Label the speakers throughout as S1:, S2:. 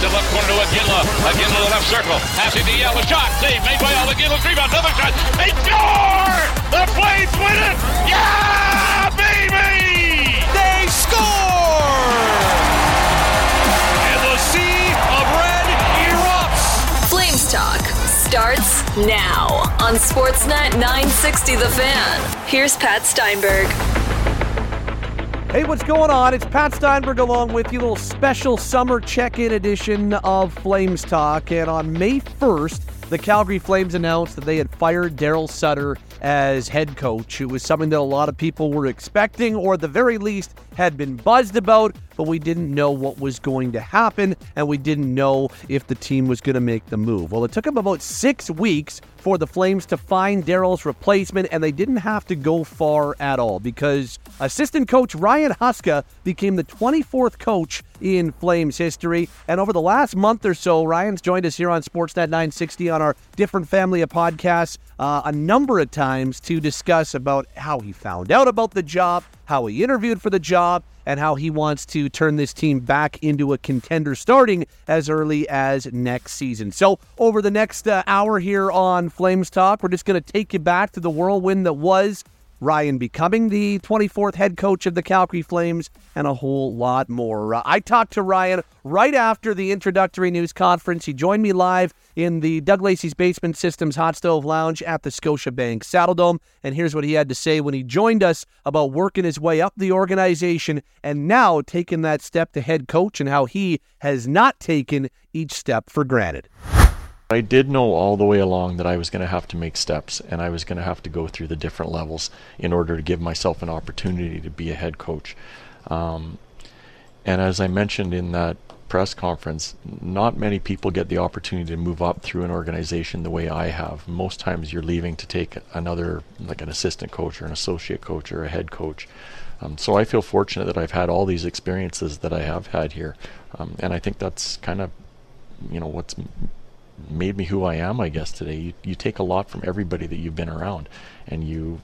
S1: to left corner to Iginla. Iginla to the left circle. Passing to Yell. A shot. Save made by Yell. Iginla. Rebound. Another shot. They score! The Flames win it! Yeah, baby!
S2: They score! And the sea of red erupts.
S3: Flames Talk starts now on Sportsnet 960 The Fan. Here's Pat Steinberg.
S4: Hey, what's going on? It's Pat Steinberg along with you. Little special summer check in edition of Flames Talk. And on May 1st, the Calgary Flames announced that they had fired Darryl Sutter as head coach. It was something that a lot of people were expecting, or at the very least, had been buzzed about, but we didn't know what was going to happen, and we didn't know if the team was going to make the move. Well, it took them about six weeks for the Flames to find Darryl's replacement, and they didn't have to go far at all because assistant coach Ryan Huska became the 24th coach in Flames history. And over the last month or so, Ryan's joined us here on Sportsnet 960 on our different family of podcasts uh, a number of times to discuss about how he found out about the job, how he interviewed for the job, and how he wants to turn this team back into a contender starting as early as next season. So, over the next uh, hour here on Flames Talk, we're just going to take you back to the whirlwind that was Ryan becoming the 24th head coach of the Calgary Flames, and a whole lot more. Uh, I talked to Ryan right after the introductory news conference. He joined me live in the Doug Lacey's Basement Systems Hot Stove Lounge at the Scotiabank Saddledome. And here's what he had to say when he joined us about working his way up the organization and now taking that step to head coach and how he has not taken each step for granted.
S5: I did know all the way along that I was going to have to make steps and I was going to have to go through the different levels in order to give myself an opportunity to be a head coach. Um, and as I mentioned in that press conference, not many people get the opportunity to move up through an organization the way I have. Most times you're leaving to take another, like an assistant coach or an associate coach or a head coach. Um, so I feel fortunate that I've had all these experiences that I have had here. Um, and I think that's kind of, you know, what's made me who I am, I guess today. You you take a lot from everybody that you've been around, and you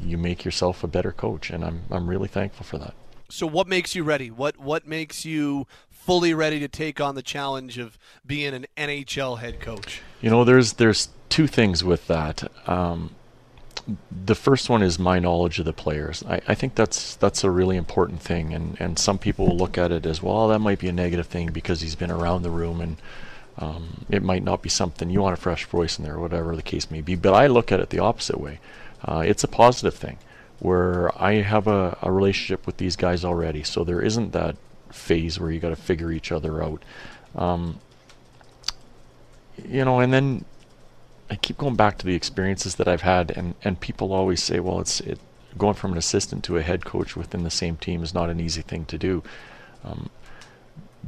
S5: you make yourself a better coach, and I'm I'm really thankful for that.
S6: So, what makes you ready? What what makes you fully ready to take on the challenge of being an NHL head coach?
S5: You know, there's there's two things with that. Um, the first one is my knowledge of the players. I, I think that's that's a really important thing, and, and some people will look at it as well. That might be a negative thing because he's been around the room and um, it might not be something you want a fresh voice in there, whatever the case may be. But I look at it the opposite way. Uh, it's a positive thing where I have a, a, relationship with these guys already, so there isn't that phase where you got to figure each other out. Um, you know, and then I keep going back to the experiences that I've had, and, and people always say, well, it's it, going from an assistant to a head coach within the same team is not an easy thing to do. Um,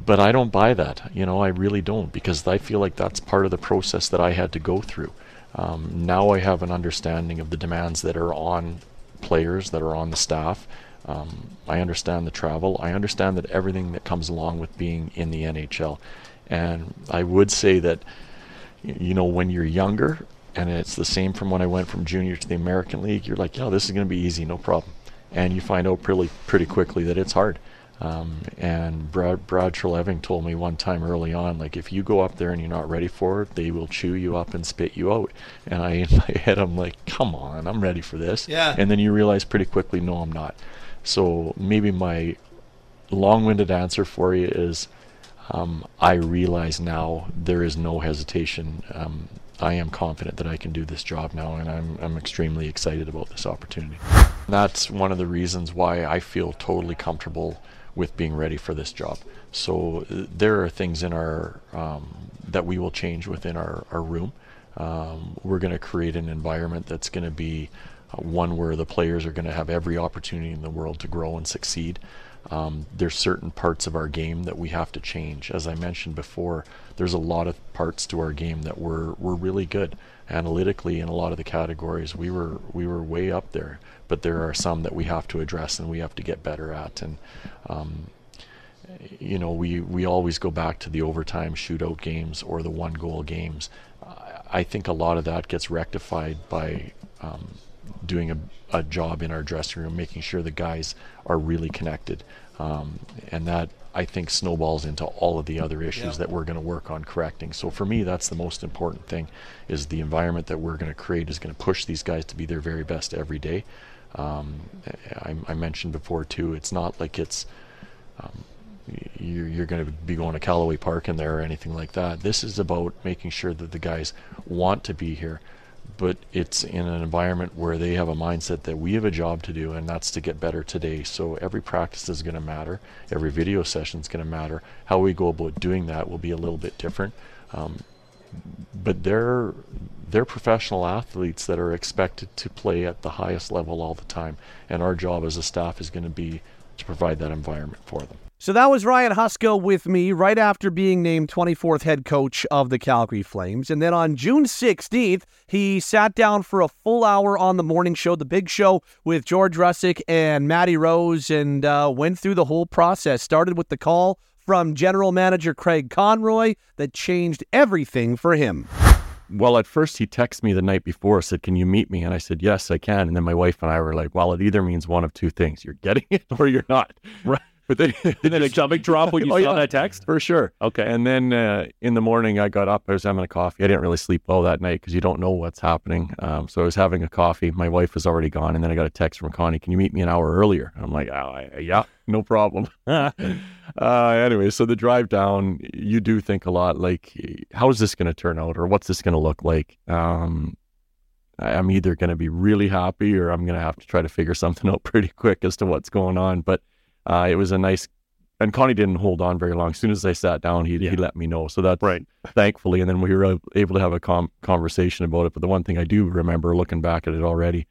S5: but I don't buy that. You know, I really don't because I feel like that's part of the process that I had to go through. Um, now I have an understanding of the demands that are on players, that are on the staff. Um, I understand the travel. I understand that everything that comes along with being in the NHL. And I would say that, you know, when you're younger, and it's the same from when I went from junior to the American League, you're like, yeah, this is going to be easy, no problem. And you find out pretty pretty quickly that it's hard. Um, and Brad, Brad Treliving told me one time early on, like, if you go up there and you're not ready for it, they will chew you up and spit you out. And I, in my head, I'm like, come on, I'm ready for this.
S6: Yeah.
S5: And then you realize pretty quickly, no, I'm not. So maybe my long-winded answer for you is, um, I realize now there is no hesitation. Um, I am confident that I can do this job now, and I'm I'm extremely excited about this opportunity. That's one of the reasons why I feel totally comfortable with being ready for this job. So there are things in our um, that we will change within our, our room. Um, we're going to create an environment that's going to be uh, one where the players are going to have every opportunity in the world to grow and succeed. Um, there's certain parts of our game that we have to change. As I mentioned before, there's a lot of parts to our game that were were really good analytically in a lot of the categories. We were we were way up there but there are some that we have to address and we have to get better at. And um, you know, we we always go back to the overtime shootout games or the one goal games. I think a lot of that gets rectified by um, doing a, a job in our dressing room, making sure the guys are really connected, um, and that I think snowballs into all of the other issues
S6: Yeah.
S5: that we're going to work on correcting. So for me, that's the most important thing: is the environment that we're going to create is going to push these guys to be their very best every day. Um, I, I mentioned before too. It's not like it's um, you're, you're going to be going to Calaway Park in there or anything like that. This is about making sure that the guys want to be here, but it's in an environment where they have a mindset that we have a job to do, and that's to get better today. So every practice is going to matter. Every video session is going to matter. How we go about doing that will be a little bit different. Um, but they're they're professional athletes that are expected to play at the highest level all the time, and our job as a staff is going to be to provide that environment for them.
S4: So that was Ryan Huska with me right after being named 24th head coach of the Calgary Flames. And then on June 16th, he sat down for a full hour on the morning show, The Big Show, with George Russick and Matty Rose, and uh, went through the whole process. Started with the call from general manager Craig Conroy that changed everything for him.
S7: Well, at first he texted me the night before, said, "Can you meet me?" And I said, "Yes, I can." And then my wife and I were like, "Well, it either means one of two things: you're getting it or you're not."
S8: Right.
S7: But then,
S8: Did a stomach drop when you
S7: Oh,
S8: saw
S7: yeah.
S8: that text?
S7: for sure.
S8: Okay.
S7: And then uh, in the morning, I got up. I was having a coffee. I didn't really sleep well that night because you don't know what's happening. Um, so I was having a coffee. My wife was already gone, and then I got a text from Connie. Can you meet me an hour earlier? I'm like, oh, yeah, no problem. uh, anyway, so the drive down, you do think a lot. Like, how is this going to turn out, or what's this going to look like? Um, I'm either going to be really happy, or I'm going to have to try to figure something out pretty quick as to what's going on. But uh, it was a nice and Connie didn't hold on very long. As soon as I sat down, he,
S8: Yeah.
S7: he let me know. So that's
S8: Right.
S7: thankfully. And then we were able to have a com- conversation about it. But the one thing I do remember looking back at it already,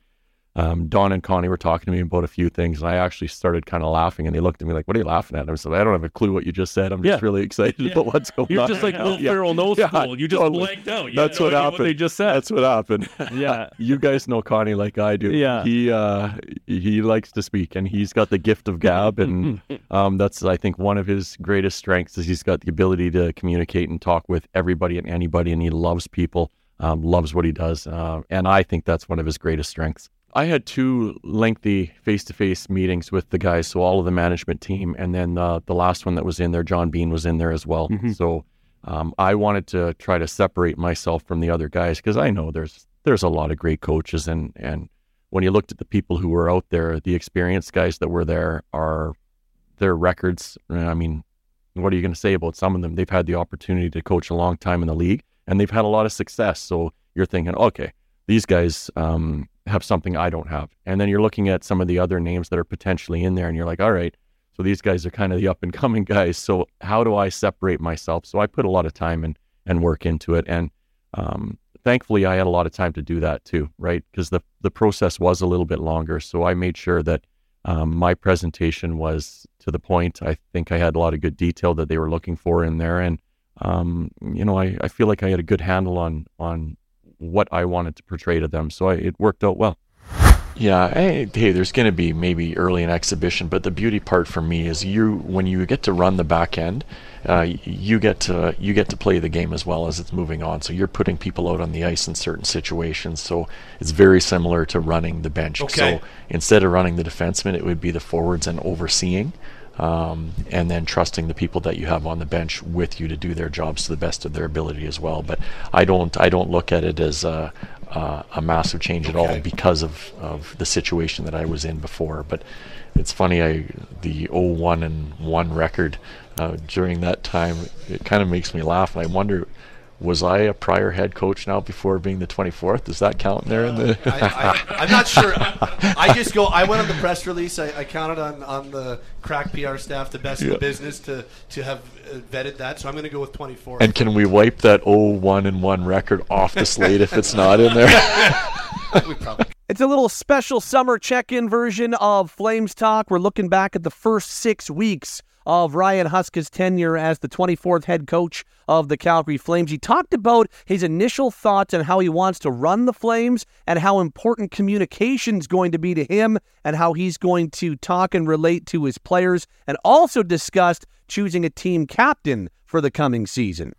S7: um, Don and Connie were talking to me about a few things. And I actually started kind of laughing. And they looked at me like, What are you laughing at? I was like, I don't have a clue what you just said. I'm just
S8: Yeah.
S7: really excited
S8: Yeah.
S7: about what's going on.
S8: You're just like
S7: right now."
S8: Will
S7: Yeah.
S8: Ferrell knows
S7: Yeah,
S8: school. You just
S7: totally.
S8: blanked out. You
S7: That's what happened.
S8: they just said.
S7: That's what happened.
S8: Yeah.
S7: you guys know Connie like I do.
S8: Yeah.
S7: He uh he likes to speak and he's got the gift of gab and um that's I think one of his greatest strengths is he's got the ability to communicate and talk with everybody and anybody and he loves people, um, loves what he does. Uh, and I think that's one of his greatest strengths. I had two lengthy face-to-face meetings with the guys, so all of the management team, and then uh, the last one that was in there, John Bean was in there as well. So um, I wanted to try to separate myself from the other guys because I know there's there's a lot of great coaches, and and when you looked at the people who were out there, the experienced guys that were there are their records. I mean, what are you going to say about some of them? They've had the opportunity to coach a long time in the league, and they've had a lot of success. So you're thinking, okay, these guys um, have something I don't have, and then you're looking at some of the other names that are potentially in there, and you're like, all right. So these guys are kind of the up and coming guys. So how do I separate myself? So I put a lot of time and and work into it, and um, thankfully I had a lot of time to do that too, right? Because the the process was a little bit longer. So I made sure that um, my presentation was to the point. I think I had a lot of good detail that they were looking for in there, and um, you know I, I feel like I had a good handle on on what I wanted to portray to them. So I, it worked out well.
S5: Yeah, hey, hey there's going to be maybe early in exhibition, but the beauty part for me is you when you get to run the back end, uh, you get to you get to play the game as well as it's moving on. So you're putting people out on the ice in certain situations. So it's very similar to running the bench.
S6: Okay.
S5: So instead of running the defenseman, it would be the forwards and overseeing. Um, and then trusting the people that you have on the bench with you to do their jobs to the best of their ability as well. But I don't I don't look at it as a, a, a massive change at all because of, of the situation that I was in before. But it's funny, I the 01 and 1 record uh, during that time, it kind of makes me laugh. And I wonder, was I a prior head coach now before being the 24th? Does that count there in the.
S6: I, I, I'm not sure. I just go. I went on the press release. I, I counted on, on the crack PR staff, the best in the business, to to have uh, vetted that. So I'm going to go with 24.
S5: and can we wipe that 01 and 1 record off the slate if it's not in there?
S6: we probably
S4: It's a little special summer check in version of Flames Talk. We're looking back at the first six weeks of Ryan Huska's tenure as the 24th head coach of the Calgary Flames. He talked about his initial thoughts on how he wants to run the Flames and how important communication is going to be to him and how he's going to talk and relate to his players, and also discussed choosing a team captain for the coming season.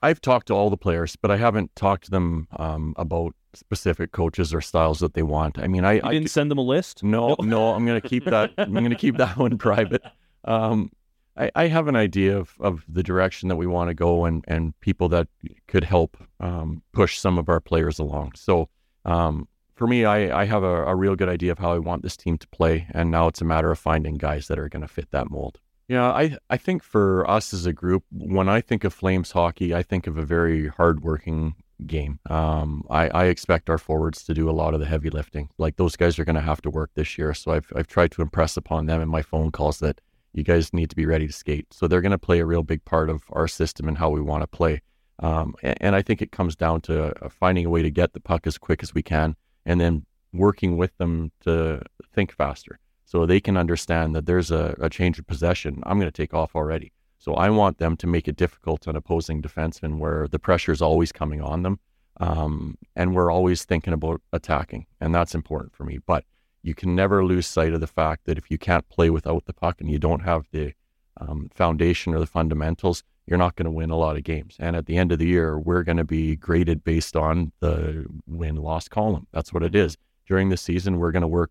S7: I've talked to all the players, but I haven't talked to them um, about specific coaches or styles that they want. I mean, I,
S8: You
S7: I
S8: didn't send them a list?
S7: no, no, I'm going to keep that. I'm going to keep that one private. Um, I, I have an idea of, of the direction that we want to go and, and people that could help um, push some of our players along. So um, for me, I, I have a, a real good idea of how I want this team to play. And now it's a matter of finding guys that are going to fit that mold. Yeah, I, I think for us as a group, when I think of Flames hockey, I think of a very hardworking game. Um, I, I expect our forwards to do a lot of the heavy lifting. Like those guys are going to have to work this year. So I've, I've tried to impress upon them in my phone calls that you guys need to be ready to skate. So they're going to play a real big part of our system and how we want to play. Um, and, and I think it comes down to uh, finding a way to get the puck as quick as we can and then working with them to think faster so they can understand that there's a, a change of possession. I'm going to take off already. So I want them to make it difficult on opposing defensemen where the pressure is always coming on them. Um, and we're always thinking about attacking. And that's important for me. But you can never lose sight of the fact that if you can't play without the puck and you don't have the um, foundation or the fundamentals, you're not going to win a lot of games. And at the end of the year, we're going to be graded based on the win loss column. That's what it is. During the season, we're going to work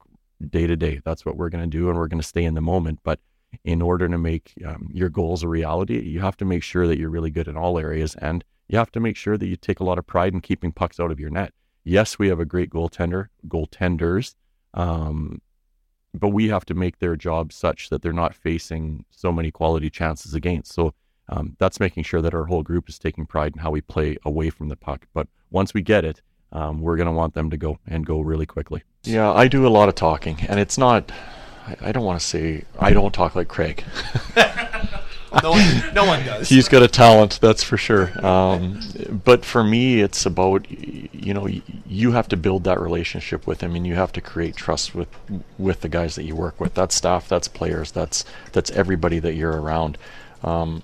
S7: day to day. That's what we're going to do, and we're going to stay in the moment. But in order to make um, your goals a reality, you have to make sure that you're really good in all areas, and you have to make sure that you take a lot of pride in keeping pucks out of your net. Yes, we have a great goaltender, goaltenders, um, but we have to make their job such that they're not facing so many quality chances against. So um, that's making sure that our whole group is taking pride in how we play away from the puck. But once we get it, um, we're going to want them to go and go really quickly.
S5: Yeah, I do a lot of talking, and it's not. I, I don't want to say I don't talk like Craig.
S6: No one, no one does.
S5: He's got a talent, that's for sure. Um, but for me, it's about you know you have to build that relationship with him, and you have to create trust with with the guys that you work with. That's staff, that's players, that's that's everybody that you're around. Um,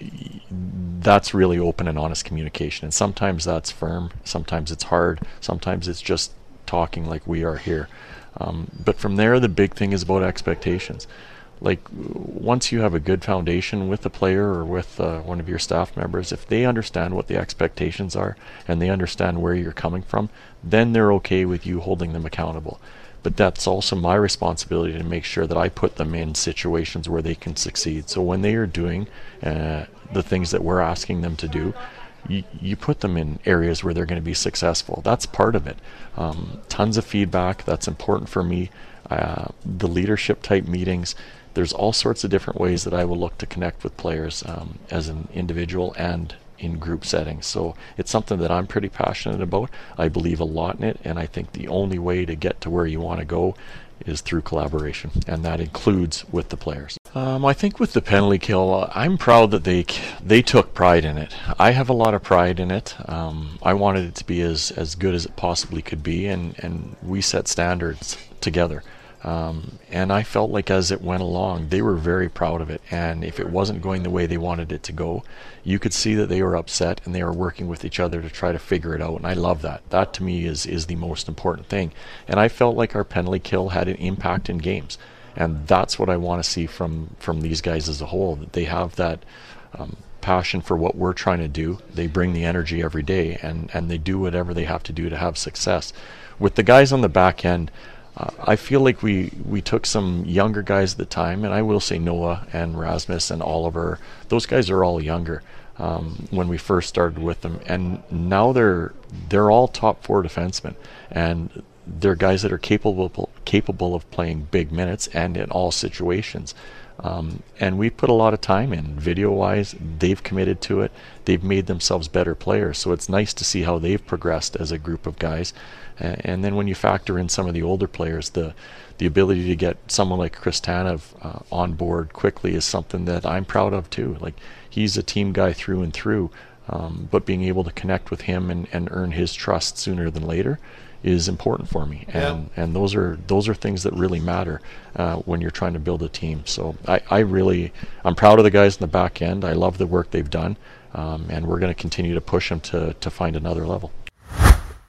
S5: that's really open and honest communication, and sometimes that's firm, sometimes it's hard, sometimes it's just talking like we are here. Um, but from there, the big thing is about expectations like once you have a good foundation with the player or with uh, one of your staff members if they understand what the expectations are and they understand where you're coming from then they're okay with you holding them accountable. But that's also my responsibility to make sure that I put them in situations where they can succeed. So when they are doing uh, the things that we're asking them to do you, you put them in areas where they're going to be successful. That's part of it. Um, tons of feedback that's important for me. Uh, the leadership type meetings there's all sorts of different ways that I will look to connect with players um, as an individual and in group settings. So it's something that I'm pretty passionate about. I believe a lot in it, and I think the only way to get to where you want to go is through collaboration, and that includes with the players. Um, I think with the penalty kill, uh, I'm proud that they they took pride in it. I have a lot of pride in it. Um, I wanted it to be as as good as it possibly could be, and and we set standards together. Um, and I felt like as it went along, they were very proud of it. And if it wasn't going the way they wanted it to go, you could see that they were upset and they were working with each other to try to figure it out. And I love that. That to me is is the most important thing. And I felt like our penalty kill had an impact in games, and that's what I want to see from from these guys as a whole. That they have that. Um, passion for what we're trying to do they bring the energy every day and and they do whatever they have to do to have success with the guys on the back end uh, I feel like we, we took some younger guys at the time, and I will say Noah and Rasmus and Oliver. Those guys are all younger um, when we first started with them, and now they're they're all top four defensemen, and they're guys that are capable capable of playing big minutes and in all situations. Um, and we put a lot of time in video wise. They've committed to it. They've made themselves better players. So it's nice to see how they've progressed as a group of guys. And then when you factor in some of the older players, the the ability to get someone like Chris uh, on board quickly is something that I'm proud of too. Like he's a team guy through and through. Um, but being able to connect with him and, and earn his trust sooner than later is important for me, and
S6: Yeah.
S5: and those are those are things that really matter uh, when you're trying to build a team. So I, I really I'm proud of the guys in the back end. I love the work they've done, um, and we're going to continue to push them to to find another level.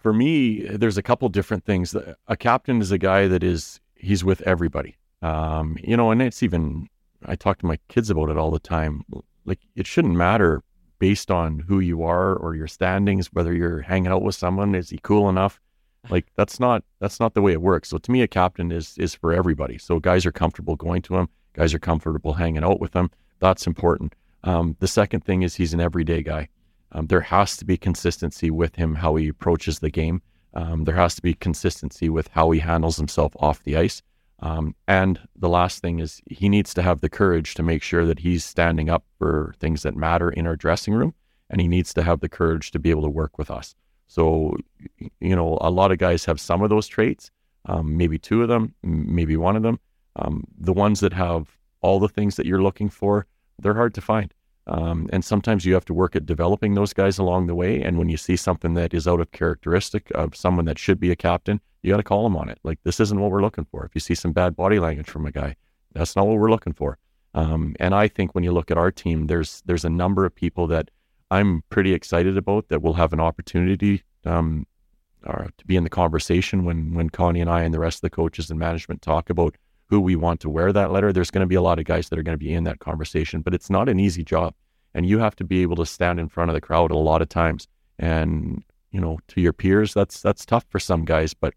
S7: For me, there's a couple different things. A captain is a guy that is he's with everybody. Um, you know, and it's even I talk to my kids about it all the time. Like it shouldn't matter based on who you are or your standings, whether you're hanging out with someone, is he cool enough? Like that's not that's not the way it works. So to me, a captain is is for everybody. So guys are comfortable going to him. Guys are comfortable hanging out with him. That's important. Um, the second thing is he's an everyday guy. Um, there has to be consistency with him how he approaches the game. Um, there has to be consistency with how he handles himself off the ice. Um, and the last thing is he needs to have the courage to make sure that he's standing up for things that matter in our dressing room. And he needs to have the courage to be able to work with us. So, you know, a lot of guys have some of those traits, um, maybe two of them, maybe one of them. Um, the ones that have all the things that you're looking for, they're hard to find. Um, and sometimes you have to work at developing those guys along the way. And when you see something that is out of characteristic of someone that should be a captain, you got to call them on it. Like, this isn't what we're looking for. If you see some bad body language from a guy, that's not what we're looking for. Um, and I think when you look at our team, there's there's a number of people that I'm pretty excited about that will have an opportunity um, uh, to be in the conversation when when Connie and I and the rest of the coaches and management talk about who we want to wear that letter. There's going to be a lot of guys that are going to be in that conversation, but it's not an easy job, and you have to be able to stand in front of the crowd a lot of times. And you know, to your peers, that's that's tough for some guys, but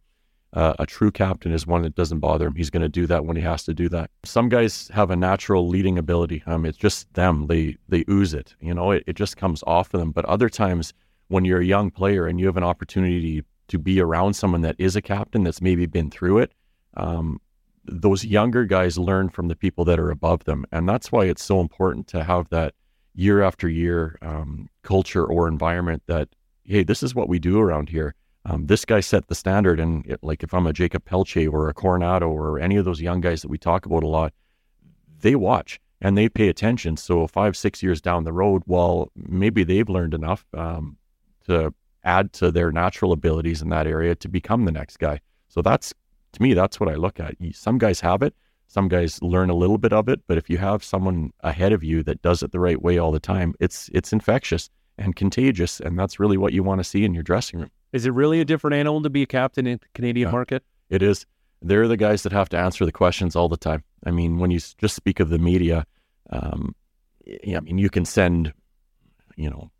S7: uh, a true captain is one that doesn't bother him. He's going to do that when he has to do that. Some guys have a natural leading ability. Um, it's just them. They they ooze it. You know, it, it just comes off of them. But other times, when you're a young player and you have an opportunity to be around someone that is a captain that's maybe been through it, um, those younger guys learn from the people that are above them, and that's why it's so important to have that year after year um, culture or environment that hey, this is what we do around here um, this guy set the standard. And it, like if I'm a Jakob Pelletier or a Coronato or any of those young guys that we talk about a lot, they watch and they pay attention. So five, six years down the road, well, maybe they've learned enough um, to add to their natural abilities in that area to become the next guy. So that's to me, that's what I look at. Some guys have it. Some guys learn a little bit of it, but if you have someone ahead of you that does it the right way all the time, it's it's infectious and contagious, and that's really what you want to see in your dressing room.
S8: Is it really a different animal to be a captain in the Canadian yeah, market?
S7: It is. They're the guys that have to answer the questions all the time. I mean, when you just speak of the media, um, yeah, I mean, you can send, you know,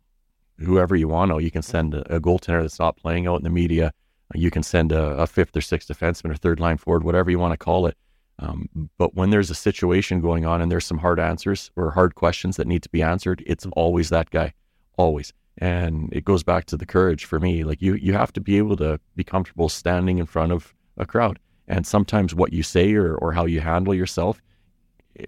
S7: whoever you want to. You can send a, a, goaltender that's not playing out in the media. You can send a, a fifth or sixth defenseman or third line forward, whatever you want to call it. Um, but when there's a situation going on and there's some hard answers or hard questions that need to be answered, it's always that guy, always. And it goes back to the courage for me. Like you, you have to be able to be comfortable standing in front of a crowd. And sometimes what you say or, or how you handle yourself eh,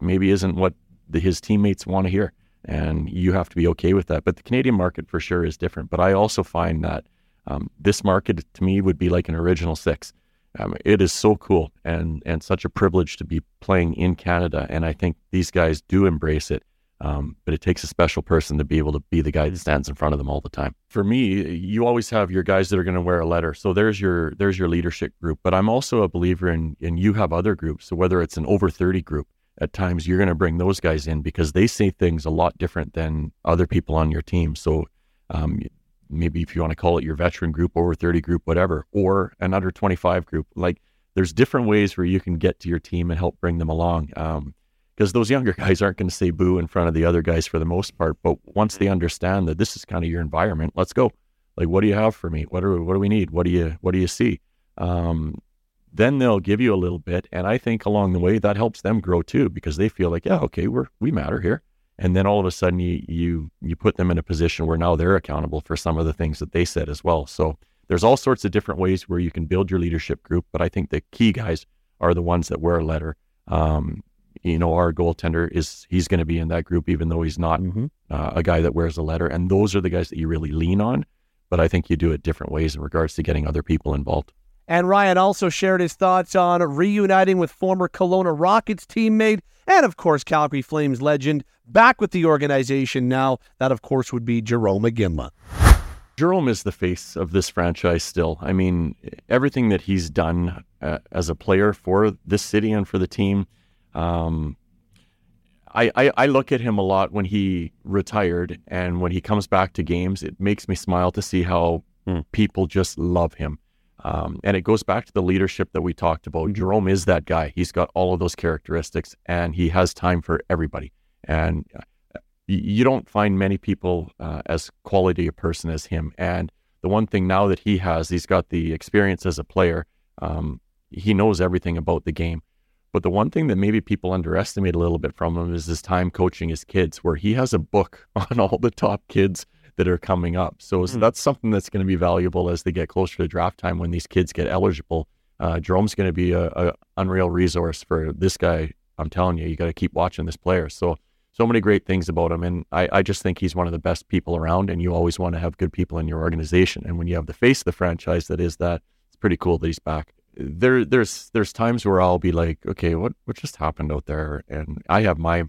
S7: maybe isn't what the, his teammates want to hear. And you have to be okay with that. But the Canadian market for sure is different. But I also find that um, this market to me would be like an original six. Um, it is so cool and and such a privilege to be playing in Canada. And I think these guys do embrace it. Um, but it takes a special person to be able to be the guy that stands in front of them all the time. For me, you always have your guys that are going to wear a letter. So there's your there's your leadership group. But I'm also a believer in and you have other groups. So whether it's an over 30 group, at times you're going to bring those guys in because they say things a lot different than other people on your team. So um, maybe if you want to call it your veteran group, over 30 group, whatever, or an under 25 group, like there's different ways where you can get to your team and help bring them along. Um, because those younger guys aren't going to say boo in front of the other guys for the most part. But once they understand that this is kind of your environment, let's go. Like, what do you have for me? What do what do we need? What do you what do you see? Um, then they'll give you a little bit, and I think along the way that helps them grow too because they feel like, yeah, okay, we're we matter here. And then all of a sudden you you you put them in a position where now they're accountable for some of the things that they said as well. So there's all sorts of different ways where you can build your leadership group, but I think the key guys are the ones that wear a letter. Um, you know, our goaltender is he's going to be in that group, even though he's not mm-hmm. uh, a guy that wears a letter. And those are the guys that you really lean on. But I think you do it different ways in regards to getting other people involved.
S4: And Ryan also shared his thoughts on reuniting with former Kelowna Rockets teammate and, of course, Calgary Flames legend back with the organization now. That, of course, would be Jarome Iginla.
S7: Jarome is the face of this franchise still. I mean, everything that he's done uh, as a player for this city and for the team um, I, I, I look at him a lot when he retired and when he comes back to games. It makes me smile to see how mm. people just love him. Um, and it goes back to the leadership that we talked about. Mm-hmm. Is that guy. He's got all of those characteristics and he has time for everybody. And you don't find many people uh, as quality a person as him. And the one thing now that he has, he's got the experience as a player. Um, he knows everything about the game. But the one thing that maybe people underestimate a little bit from him is his time coaching his kids, where he has a book on all the top kids that are coming up. So, so that's something that's going to be valuable as they get closer to draft time when these kids get eligible. Uh, Jarome's going to be a, a unreal resource for this guy. I'm telling you, you got to keep watching this player. So, so many great things about him, and I, I just think he's one of the best people around. And you always want to have good people in your organization. And when you have the face of the franchise that is that, it's pretty cool that he's back. There, there's there's times where I'll be like, okay, what what just happened out there? And I have my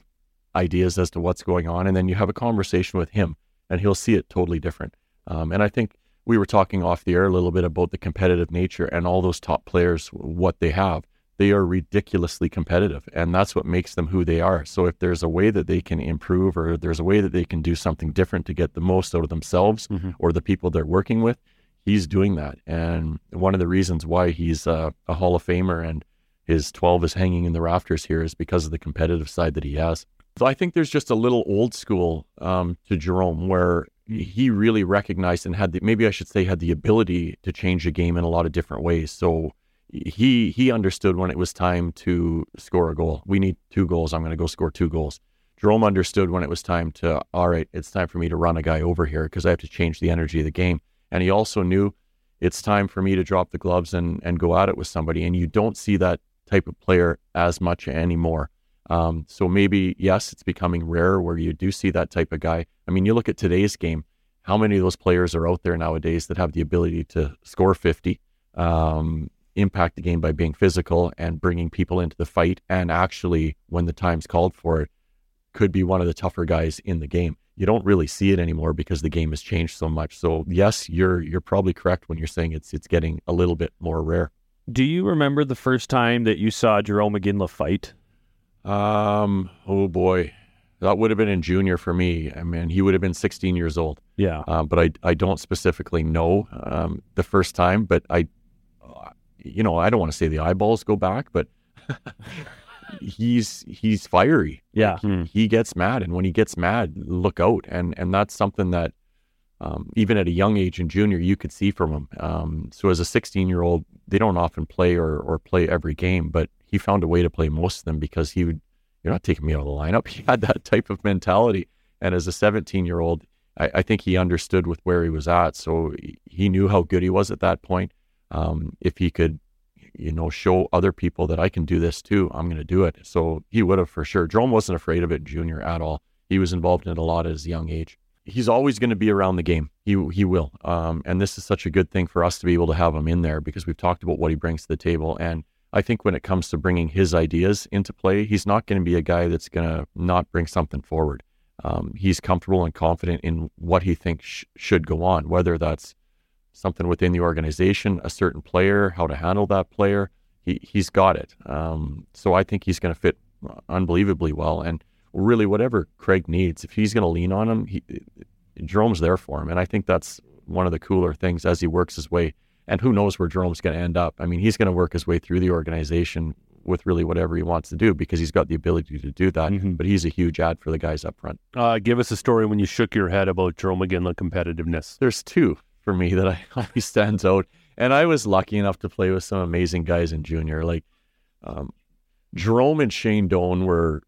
S7: ideas as to what's going on, and then you have a conversation with him, and he'll see it totally different. Um, and I think we were talking off the air a little bit about the competitive nature and all those top players, what they have. They are ridiculously competitive, and that's what makes them who they are. So, if there's a way that they can improve, or there's a way that they can do something different to get the most out of themselves or the people they're working with, he's doing that. And one of the reasons why he's uh, a Hall of Famer and his 12 is hanging in the rafters here is because of the competitive side that he has. So I think there's just a little old school um, to Jarome where he really recognized and had the, maybe I should say had the ability to change the game in a lot of different ways. So he he understood when it was time to score a goal. We need two goals. I'm going to go score two goals. Jarome understood when it was time to all right, it's time for me to run a guy over here because I have to change the energy of the game. And he also knew it's time for me to drop the gloves and and go at it with somebody. And you don't see that type of player as much anymore. Um, so maybe yes, it's becoming rare where you do see that type of guy. I mean, you look at today's game. How many of those players are out there nowadays that have the ability to score 50, um, impact the game by being physical and bringing people into the fight, and actually, when the time's called for it, could be one of the tougher guys in the game. You don't really see it anymore because the game has changed so much. So yes, you're you're probably correct when you're saying it's it's getting a little bit more rare.
S8: Do you remember the first time that you saw Jarome Iginla fight?
S7: Um, oh boy, that would have been in junior for me. I mean, he would have been 16 years old.
S8: Yeah.
S7: Um, but I I don't specifically know um, the first time, but I, you know, I don't want to say the eyeballs go back, but he's he's fiery.
S8: Yeah.
S7: He, he gets mad, and when he gets mad, look out, and and that's something that. Um, even at a young age in junior, you could see from him. Um, so as a 16 year old, they don't often play or, or play every game, but he found a way to play most of them because he would, you're not taking me out of the lineup. He had that type of mentality. And as a 17 year old, I, I think he understood with where he was at. So he- knew how good he was at that point. Um, if he could, you know, show other people that I can do this too, I'm going to do it. So he would have for sure. Jarome wasn't afraid of it junior at all. He was involved in it a lot at his young age. He's always going to be around the game. He he will. Um, and this is such a good thing for us to be able to have him in there because we've talked about what he brings to the table. And I think when it comes to bringing his ideas into play, he's not going to be a guy that's going to not bring something forward. Um, he's comfortable and confident in what he thinks sh- should go on, whether that's something within the organization, a certain player, how to handle that player. He he's got it. Um, so I think he's going to fit unbelievably well. And really, whatever Craig needs, if he's going to lean on him, he, Jarome's there for him. And I think that's one of the cooler things as he works his way. And who knows where Jarome's going to end up? I mean, he's going to work his way through the organization with really whatever he wants to do because he's got the ability to do that. But he's a huge ad for the guys up front.
S8: Uh, give us a story when you shook your head about Jarome Iginla competitiveness.
S7: there's two for me that I always stands out. And I was lucky enough to play with some amazing guys in junior. Like um, Jarome and Shane Doan were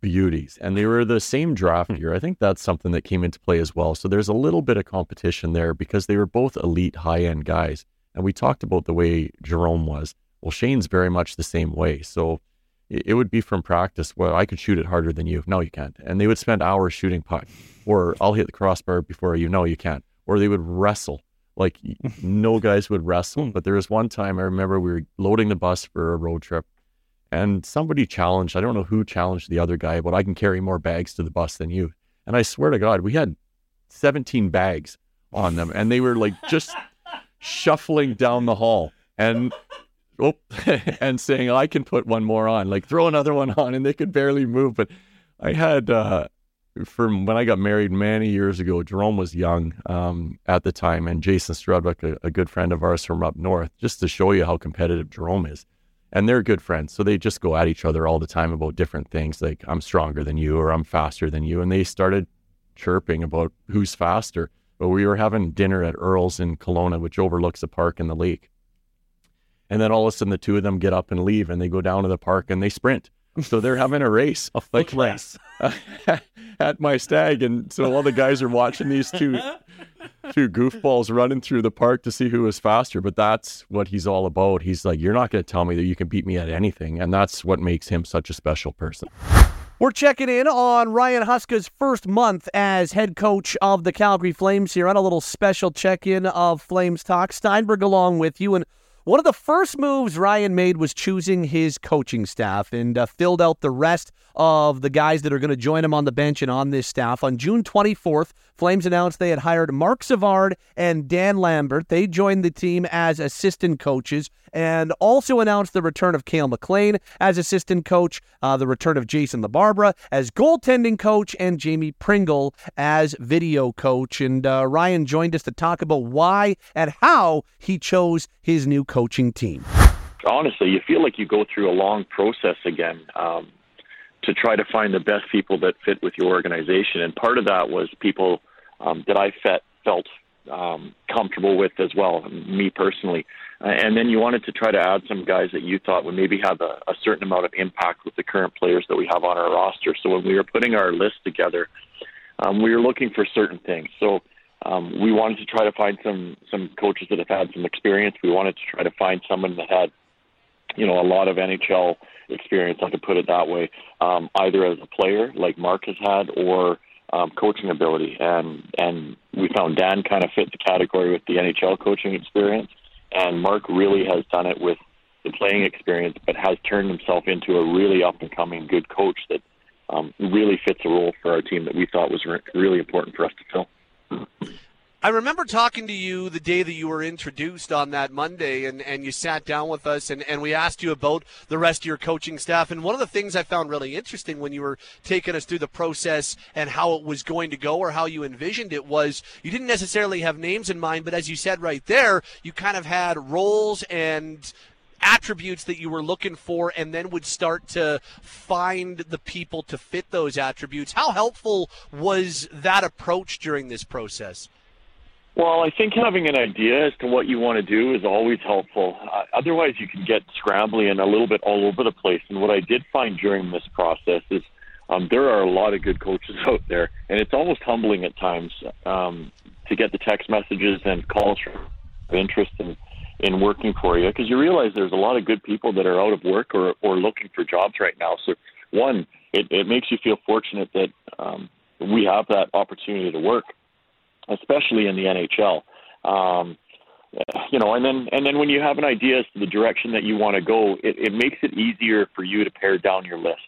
S7: beauties, and they were the same draft year. I think that's something that came into play as well. So there's a little bit of competition there because they were both elite, high end guys. And we talked about the way Jarome was. Well, Shane's very much the same way. So it would be from practice. Well, I could shoot it harder than you. No, you can't. And they would spend hours shooting puck. Or I'll hit the crossbar before you. No, you can't. Or they would wrestle. Like no guys would wrestle. Hmm. But there was one time I remember we were loading the bus for a road trip, and somebody challenged. I don't know who challenged the other guy, but I can carry more bags to the bus than you. And I swear to God, we had 17 bags on them, and they were like just shuffling down the hall. And oh, and saying I can put one more on, like throw another one on, and they could barely move. But I had uh, from when I got married many years ago. Jarome was young um, at the time, and Jason Strudwick, a, a good friend of ours from up north, just to show you how competitive Jarome is. And they're good friends, so they just go at each other all the time about different things, like I'm stronger than you or I'm faster than you. And they started chirping about who's faster. But we were having dinner at Earl's in Kelowna, which overlooks the park and the lake. And then all of a sudden, the two of them get up and leave, and they go down to the park and they sprint. So they're having a race,
S4: a foot race
S7: at my stag, and so all the guys are watching these two two goofballs running through the park to see who is faster. But that's what he's all about. He's like, you're not going to tell me that you can beat me at anything, and that's what makes him such a special person.
S4: We're checking in on Ryan Huska's first month as head coach of the Calgary Flames here on a little special check in of Flames Talk. Steinberg along with you. And one of the first moves Ryan made was choosing his coaching staff and uh, filled out the rest of the guys that are going to join him on the bench and on this staff. On June 24th, Flames announced they had hired Marc Savard and Dan Lambert. They joined the team as assistant coaches and also announced the return of Cail MacLean as assistant coach, uh, the return of Jason LaBarbera as goaltending coach, and Jamie Pringle as video coach. And uh, Ryan joined us to talk about why and how he chose his new coaching team.
S9: Honestly, you feel like you go through a long process again. Um, to try to find the best people that fit with your organization. And part of that was people um, that I fet, felt um, comfortable with as well, me personally. Uh, and then you wanted to try to add some guys that you thought would maybe have a, a certain amount of impact with the current players that we have on our roster. So when we were putting our list together, um, we were looking for certain things. So um, we wanted to try to find some some coaches that have had some experience. We wanted to try to find someone that had, you know, a lot of NHL experience. I could put it that way, um, either as a player like Marc has had, or um, coaching ability. And and we found Dan kind of fit the category with the NHL coaching experience, and Marc really has done it with the playing experience, but has turned himself into a really up and coming good coach that um, really fits a role for our team that we thought was re- really important for us to fill.
S6: I remember talking to you the day that you were introduced on that Monday, and, and you sat down with us, and, and we asked you about the rest of your coaching staff. And one of the things I found really interesting when you were taking us through the process and how it was going to go or how you envisioned it was you didn't necessarily have names in mind, but as you said right there, you kind of had roles and attributes that you were looking for and then would start to find the people to fit those attributes. How helpful was that approach during this process?
S9: Well, I think having an idea as to what you want to do is always helpful. Uh, otherwise, you can get scrambly and a little bit all over the place. And what I did find during this process is um, there are a lot of good coaches out there, and it's almost humbling at times um, to get the text messages and calls of interest in, in working for you because you realize there's a lot of good people that are out of work or, or looking for jobs right now. So, one, it, it makes you feel fortunate that um, we have that opportunity to work especially in the NHL. Um, you know, and then and then when you have an idea as to the direction that you want to go, it, it makes it easier for you to pare down your list.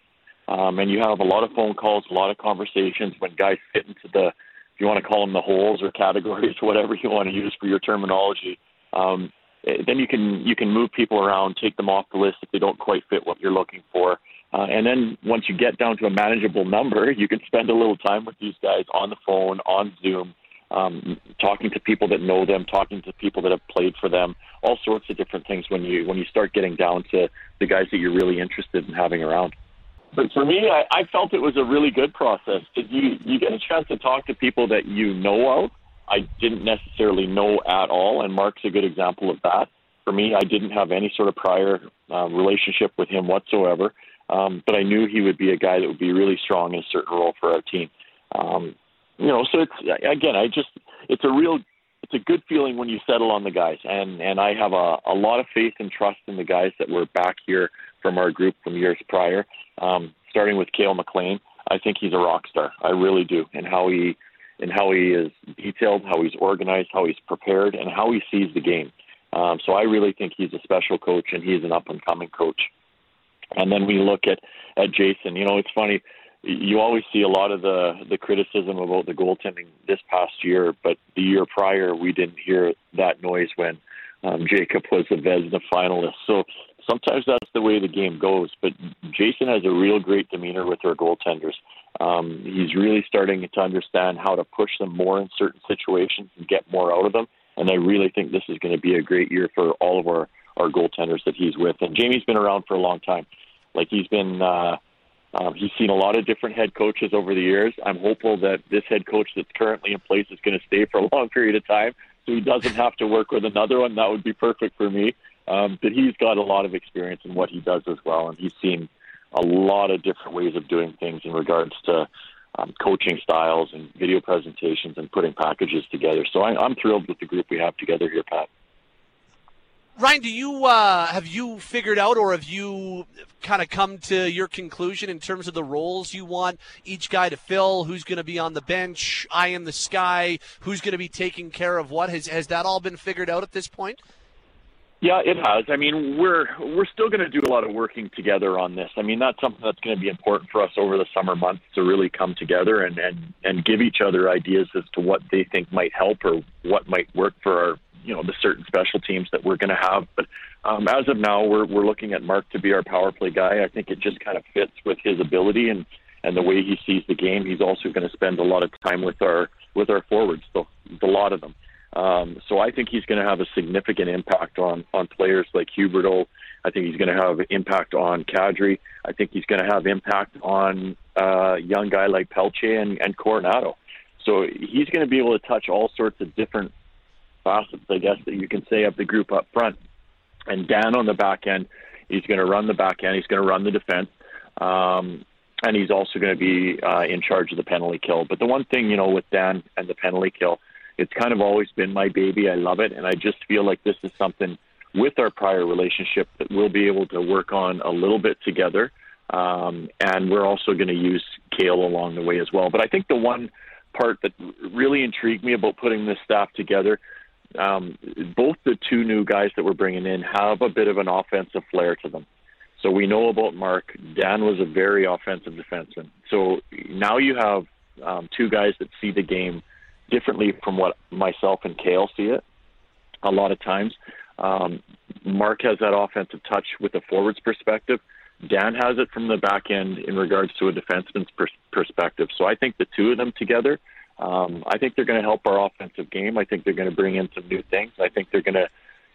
S9: Um, and you have a lot of phone calls, a lot of conversations when guys fit into the, if you want to call them the holes or categories, whatever you want to use for your terminology. Um, eh, then you can you can move people around, take them off the list if they don't quite fit what you're looking for. Uh, and then once you get down to a manageable number, you can spend a little time with these guys on the phone, on Zoom, um, talking to people that know them, talking to people that have played for them, all sorts of different things when you when you start getting down to the guys that you're really interested in having around. But for me, I, I felt it was a really good process. Did you you get a chance to talk to people that you know of? I didn't necessarily know at all, and Marc's a good example of that. For me, I didn't have any sort of prior uh, relationship with him whatsoever, um, but I knew he would be a guy that would be really strong in a certain role for our team. Um, you know, so it's again, I just it's a real it's a good feeling when you settle on the guys, and and I have a a lot of faith and trust in the guys that were back here from our group from years prior. Um, starting with Cail MacLean, I think he's a rock star. I really do, and how he and how he is detailed, how he's organized, how he's prepared, and how he sees the game. Um, so I really think he's a special coach, and he's an up and coming coach. And then we look at at Jason. You know, it's funny you always see a lot of the the criticism about the goaltending this past year, but the year prior we didn't hear that noise when um, Jacob was a Vezina finalist. So sometimes that's the way the game goes. But Jason has a real great demeanor with our goaltenders. Um, he's really starting to understand how to push them more in certain situations and get more out of them. And I really think this is going to be a great year for all of our our goaltenders that he's with. And Jamie's been around for a long time. Like he's been. Uh, Um, he's seen a lot of different head coaches over the years. I'm hopeful that this head coach that's currently in place is going to stay for a long period of time, so he doesn't have to work with another one. That would be perfect for me. Um, but he's got a lot of experience in what he does as well, and he's seen a lot of different ways of doing things in regards to um, coaching styles and video presentations and putting packages together. So I, I'm thrilled with the group we have together here, Pat.
S6: Ryan, do you uh, have you figured out, or have you kind of come to your conclusion in terms of the roles you want each guy to fill? Who's going to be on the bench, eye in the sky? Who's going to be taking care of what? Has has that all been figured out at this point?
S9: Yeah, it has. I mean, we're we're still going to do a lot of working together on this. I mean, that's something that's going to be important for us over the summer months to really come together and and and give each other ideas as to what they think might help or what might work for our you know the certain special teams that we're going to have. But um, as of now, we're we're looking at Marc to be our power play guy. I think it just kind of fits with his ability and and the way he sees the game. He's also going to spend a lot of time with our with our forwards, the, the lot of them. Um, so I think he's going to have a significant impact on on players like Huberdeau. I think he's going to have impact on Kadri. I think he's going to have impact on uh, young guy like Pelletier and, and Coronato. So he's going to be able to touch all sorts of different facets, I guess, that you can say of the group up front. And Dan on the back end, he's going to run the back end. He's going to run the defense. Um, and he's also going to be uh, in charge of the penalty kill. But the one thing, you know, with Dan and the penalty kill, it's kind of always been my baby. I love it. And I just feel like this is something with our prior relationship that we'll be able to work on a little bit together. Um, and we're also going to use Cail along the way as well. But I think the one part that really intrigued me about putting this staff together um, both the two new guys that we're bringing in have a bit of an offensive flair to them. So we know about Marc. Dan was a very offensive defenseman. So now you have um, two guys that see the game differently from what myself and Cail see it. A lot of times, um, Marc has that offensive touch with a forwards perspective. Dan has it from the back end in regards to a defenseman's pers- perspective. So I think the two of them together um, I think they're going to help our offensive game. I think they're going to bring in some new things. I think they're going to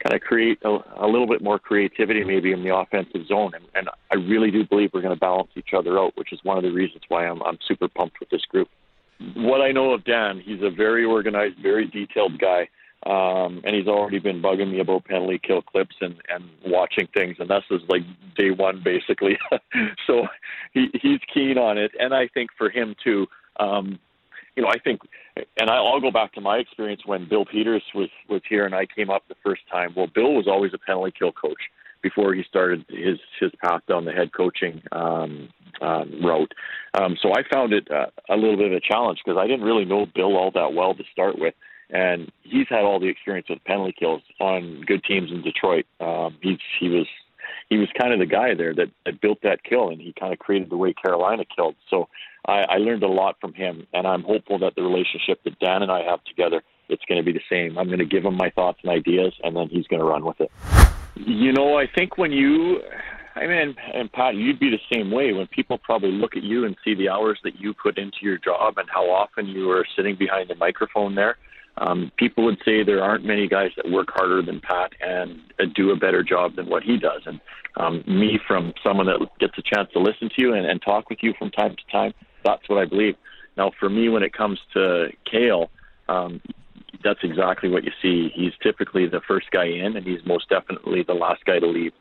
S9: kind of create a, a little bit more creativity maybe in the offensive zone. And, and I really do believe we're going to balance each other out, which is one of the reasons why I'm, I'm super pumped with this group. What I know of Dan, he's a very organized, very detailed guy. Um, and he's already been bugging me about penalty kill clips and, and watching things, and this is like day one basically. so he, he's keen on it, and I think for him too, um, you know, I think, and I'll go back to my experience when Bill Peters was was here and I came up the first time. Well, Bill was always a penalty kill coach before he started his his path down the head coaching um, um, route. Um, so I found it uh, a little bit of a challenge because I didn't really know Bill all that well to start with, and he's had all the experience with penalty kills on good teams in Detroit. Um, he's he was he was kind of the guy there that, that built that kill, and he kind of created the way Carolina killed. So I, I learned a lot from him, and I'm hopeful that the relationship that Dan and I have together, it's going to be the same. I'm going to give him my thoughts and ideas, and then he's going to run with it. You know, I think when you, I mean, and Pat, you'd be the same way. When people probably look at you and see the hours that you put into your job and how often you are sitting behind the microphone there, um, people would say there aren't many guys that work harder than Pat and uh, do a better job than what he does. And um, me, from someone that gets a chance to listen to you and, and talk with you from time to time, that's what I believe. Now, for me, when it comes to Cail, um, that's exactly what you see. He's typically the first guy in, and he's most definitely the last guy to leave.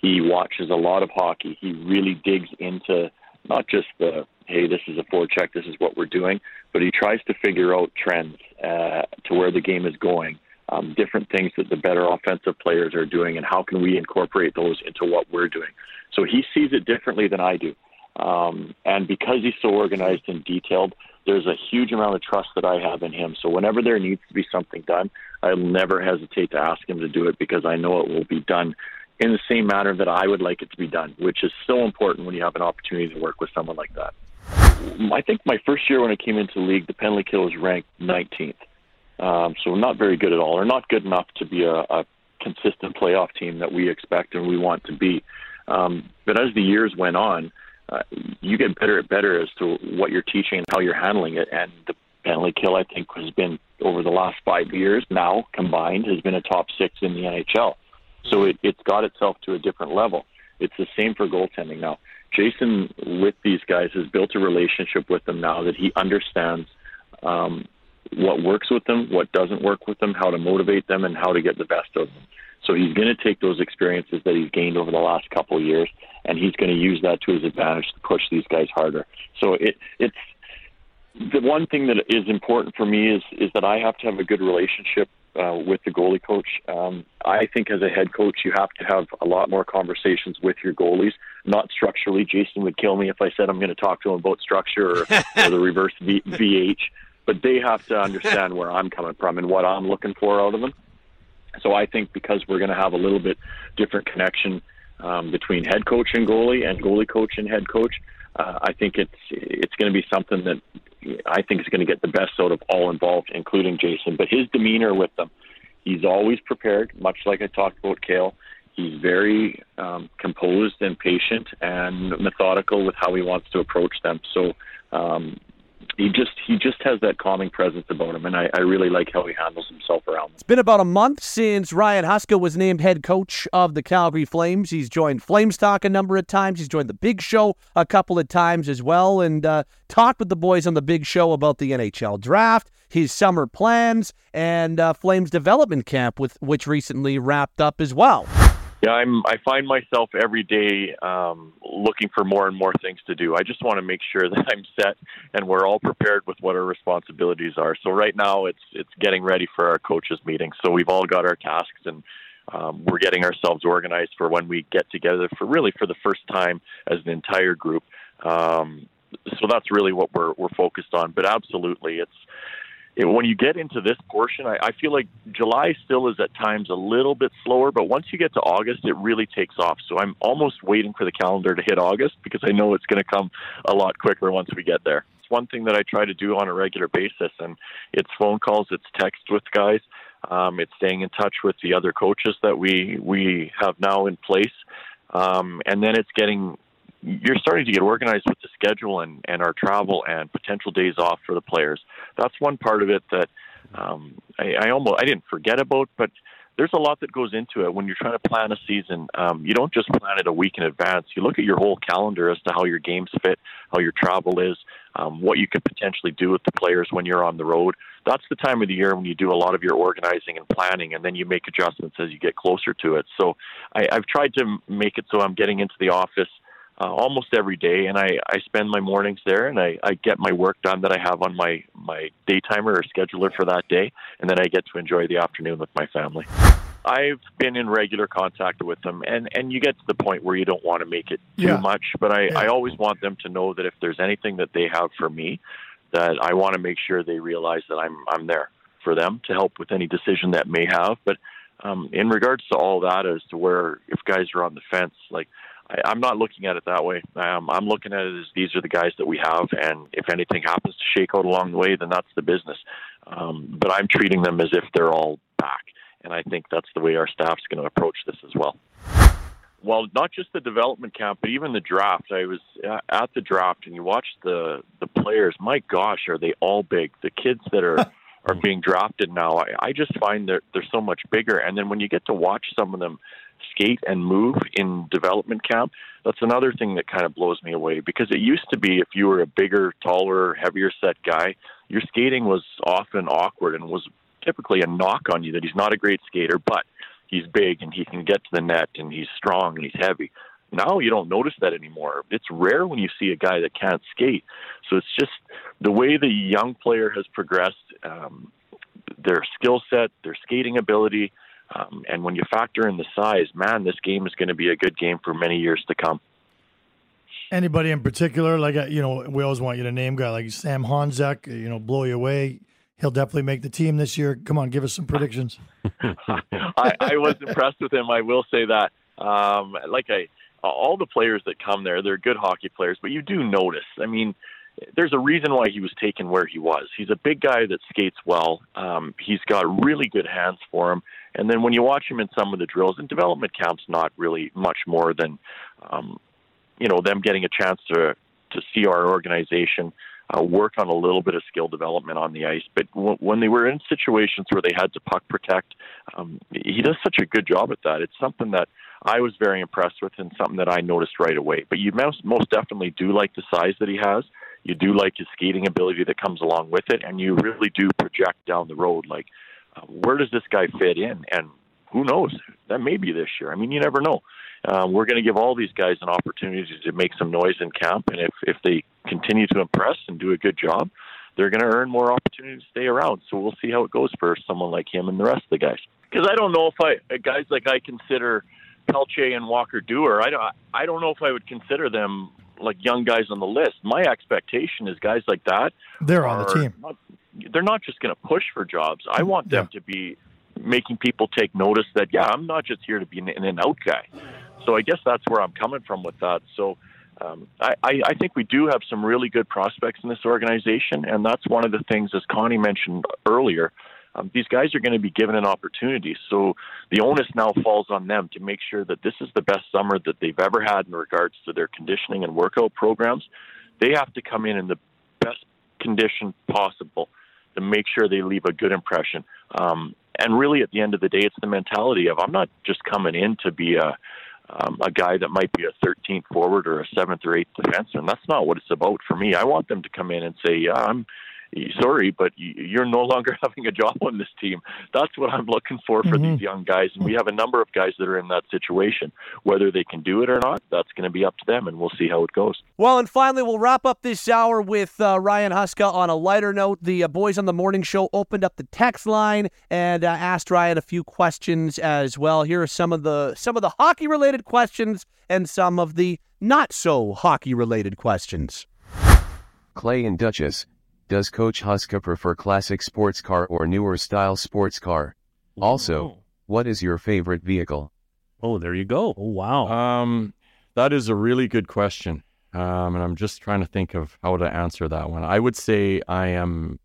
S9: He watches a lot of hockey. He really digs into not just the hey, this is a forecheck, this is what we're doing, but he tries to figure out trends uh, to where the game is going, um, different things that the better offensive players are doing, and how can we incorporate those into what we're doing. So he sees it differently than I do. Um, and because he's so organized and detailed, there's a huge amount of trust that I have in him. So whenever there needs to be something done, I'll never hesitate to ask him to do it because I know it will be done in the same manner that I would like it to be done, which is so important when you have an opportunity to work with someone like that. I think my first year when I came into the league, the penalty kill was ranked 19th. Um, so not very good at all, or not good enough to be a, a consistent playoff team that we expect and we want to be. Um, but as the years went on, uh, you get better and better as to what you're teaching and how you're handling it. And the penalty kill, I think, has been over the last five years now combined has been a top six in the NHL. So it, it's got itself to a different level
S10: It's the same for goaltending now. Jason, with these guys, has built a relationship with them now that he understands um, what works with them, what doesn't work with them, how to motivate them, and how to get the best of them. So he's going to take those experiences that he's gained over the last couple of years, and he's going to use that to his advantage to push these guys harder. So it, it's the one thing that is important for me is is that I have to have a good relationship uh, with the goalie coach. Um, I think as a head coach, you have to have a lot more conversations with your goalies, not structurally. Jason would kill me if I said I'm going to talk to him about structure or, or the reverse v, VH, but they have to understand where I'm coming from and what I'm looking for out of them. So I think because we're going to have a little bit different connection um, between head coach and goalie and goalie coach and head coach, uh, I think it's it's going to be something that I think is going to get the best out of all involved, including Jason. But his demeanor with them, he's always prepared, much like I talked about Cail. He's very um, composed and patient and methodical with how he wants to approach them. So um, he just he just has that calming presence about him, and I, I really like how he handles himself around.
S4: It's been about a month since Ryan Huska was named head coach of the Calgary Flames. He's joined Flames Talk a number of times. He's joined the Big Show a couple of times as well, and uh, talked with the boys on the Big Show about the NHL draft, his summer plans, and uh, Flames development camp, with which recently wrapped up as well.
S10: Yeah, I'm. I find myself every day um, looking for more and more things to do. I just want to make sure that I'm set and we're all prepared with what our responsibilities are. So right now, it's it's getting ready for our coaches meeting. So we've all got our tasks and um, we're getting ourselves organized for when we get together for really for the first time as an entire group. Um, so that's really what we're we're focused on. But absolutely, it's it, when you get into this portion, I, I feel like July still is at times a little bit slower, but once you get to August, it really takes off. So I'm almost waiting for the calendar to hit August because I know it's going to come a lot quicker once we get there. It's one thing that I try to do on a regular basis, and it's phone calls, it's text with guys, um, it's staying in touch with the other coaches that we we have now in place, um, and then it's getting you're starting to get organized with the schedule and, and our travel and potential days off for the players. That's one part of it that um, I, I almost I didn't forget about, but there's a lot that goes into it when you're trying to plan a season. Um, you don't just plan it a week in advance. You look at your whole calendar as to how your games fit, how your travel is, um, what you could potentially do with the players when you're on the road. That's the time of the year when you do a lot of your organizing and planning, and then you make adjustments as you get closer to it. So I, I've tried to make it so I'm getting into the office uh, almost every day, and I, I spend my mornings there, and I, I get my work done that I have on my my day timer or scheduler for that day, and then I get to enjoy the afternoon with my family. I've been in regular contact with them, and and you get to the point where you don't want to make it too
S11: Yeah.
S10: much, but I
S11: Yeah.
S10: I always want them to know that if there's anything that they have for me, that I want to make sure they realize that I'm I'm there for them to help with any decision that may have, but. Um, in regards to all that, as to where if guys are on the fence, like I, I'm not looking at it that way. Um, I'm looking at it as these are the guys that we have, and if anything happens to shake out along the way, then that's the business. Um, but I'm treating them as if they're all back, and I think that's the way our staff's going to approach this as well. Well, not just the development camp, but even the draft. I was uh, at the draft, and you watch the the players. My gosh, are they all big? The kids that are are being drafted now. I, I just find they're they're so much bigger. And then when you get to watch some of them skate and move in development camp, that's another thing that kind of blows me away because it used to be if you were a bigger, taller, heavier set guy, your skating was often awkward and was typically a knock on you that he's not a great skater, but he's big and he can get to the net and he's strong and he's heavy. Now you don't notice that anymore. It's rare when you see a guy that can't skate. So it's just the way the young player has progressed, um, their skill set, their skating ability, um, and when you factor in the size, man, this game is going to be a good game for many years to come.
S11: Anybody in particular? Like uh, you know, we always want you to name guy like Sam Honzek. You know, blow you away. He'll definitely make the team this year. Come on, give us some predictions.
S10: I, I was impressed with him. I will say that. Um, like I, all the players that come there, they're good hockey players, but you do notice. I mean, there's a reason why he was taken where he was. He's a big guy that skates well. Um, he's got really good hands for him. And then when you watch him in some of the drills, and development camp's not really much more than, um, you know, them getting a chance to to see our organization uh, work on a little bit of skill development on the ice. But w- when they were in situations where they had to puck protect, um, he does such a good job at that. It's something that I was very impressed with and something that I noticed right away. But you most, most definitely do like the size that he has. You do like his skating ability that comes along with it, and you really do project down the road like, where does this guy fit in? And who knows? That may be this year. I mean, you never know. Um, we're going to give all these guys an opportunity to make some noise in camp, and if if they continue to impress and do a good job, they're going to earn more opportunity to stay around. So we'll see how it goes for someone like him and the rest of the guys. Because I don't know if I guys like I consider Pelletier and Walker Duehr. I don't I don't know if I would consider them like young guys on the list. My expectation is guys like that.
S11: They're on the team.
S10: Not, they're not just going to push for jobs. I want them yeah. to be making people take notice that yeah, I'm not just here to be an in and out guy. So I guess that's where I'm coming from with that. So um, I, I think we do have some really good prospects in this organization, and that's one of the things, as Connie mentioned earlier. Um, these guys are going to be given an opportunity, so the onus now falls on them to make sure that this is the best summer that they've ever had in regards to their conditioning and workout programs. They have to come in in the best condition possible to make sure they leave a good impression. Um, and really, at the end of the day, it's the mentality of I'm not just coming in to be a um, a guy that might be a 13th forward or a seventh or eighth defenseman. That's not what it's about for me. I want them to come in and say, "Yeah, I'm sorry, but you're no longer having a job on this team. That's what I'm looking for for mm-hmm. these young guys. And we have a number of guys that are in that situation. Whether they can do it or not, that's going to be up to them, and we'll see how it goes.
S4: Well, and finally, we'll wrap up this hour with uh, Ryan Huska on a lighter note. The uh, boys on the morning show opened up the text line and uh, asked Ryan a few questions as well. Here are some of the some of the hockey related questions and some of the not so hockey related questions.
S12: Clay and Duchess, does Coach Huska prefer classic sports car or newer style sports car? Also, what is your favorite vehicle?
S8: Oh, there you go. Oh, wow.
S7: Um, that is a really good question. Um, and I'm just trying to think of how to answer that one. I would say I am,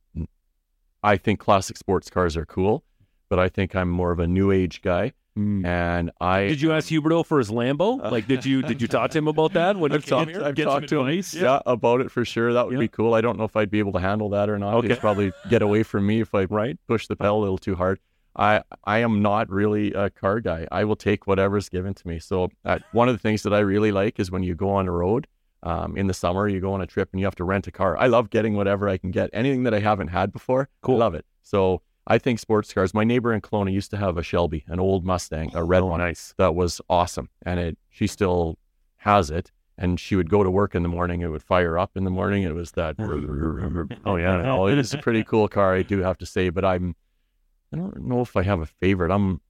S7: I think classic sports cars are cool, but I think I'm more of a new age guy. Mm. And I
S8: did you ask Huberdeau for his Lambo? Uh, like, did you did you talk to him about that when
S7: I've talked, I've talked to him, yeah. yeah. about it for sure. That would yeah. be cool. I don't know if I'd be able to handle that or not. Okay. He'd probably get away from me if I right. push the pedal a little too hard. I I am not really a car guy. I will take whatever's given to me. So uh, one of the things that I really like is when you go on the road. Um, in the summer, you go on a trip and you have to rent a car. I love getting whatever I can get. Anything that I haven't had before, cool. I love it. So I think sports cars. My neighbor in Kelowna used to have a Shelby, an old Mustang, a red oh, one.
S8: Nice.
S7: That was awesome, and it. She still has it, and she would go to work in the morning. It would fire up in the morning. It was that. oh yeah, oh, it is a pretty cool car. I do have to say, but I'm. I don't know if I have a favorite. I'm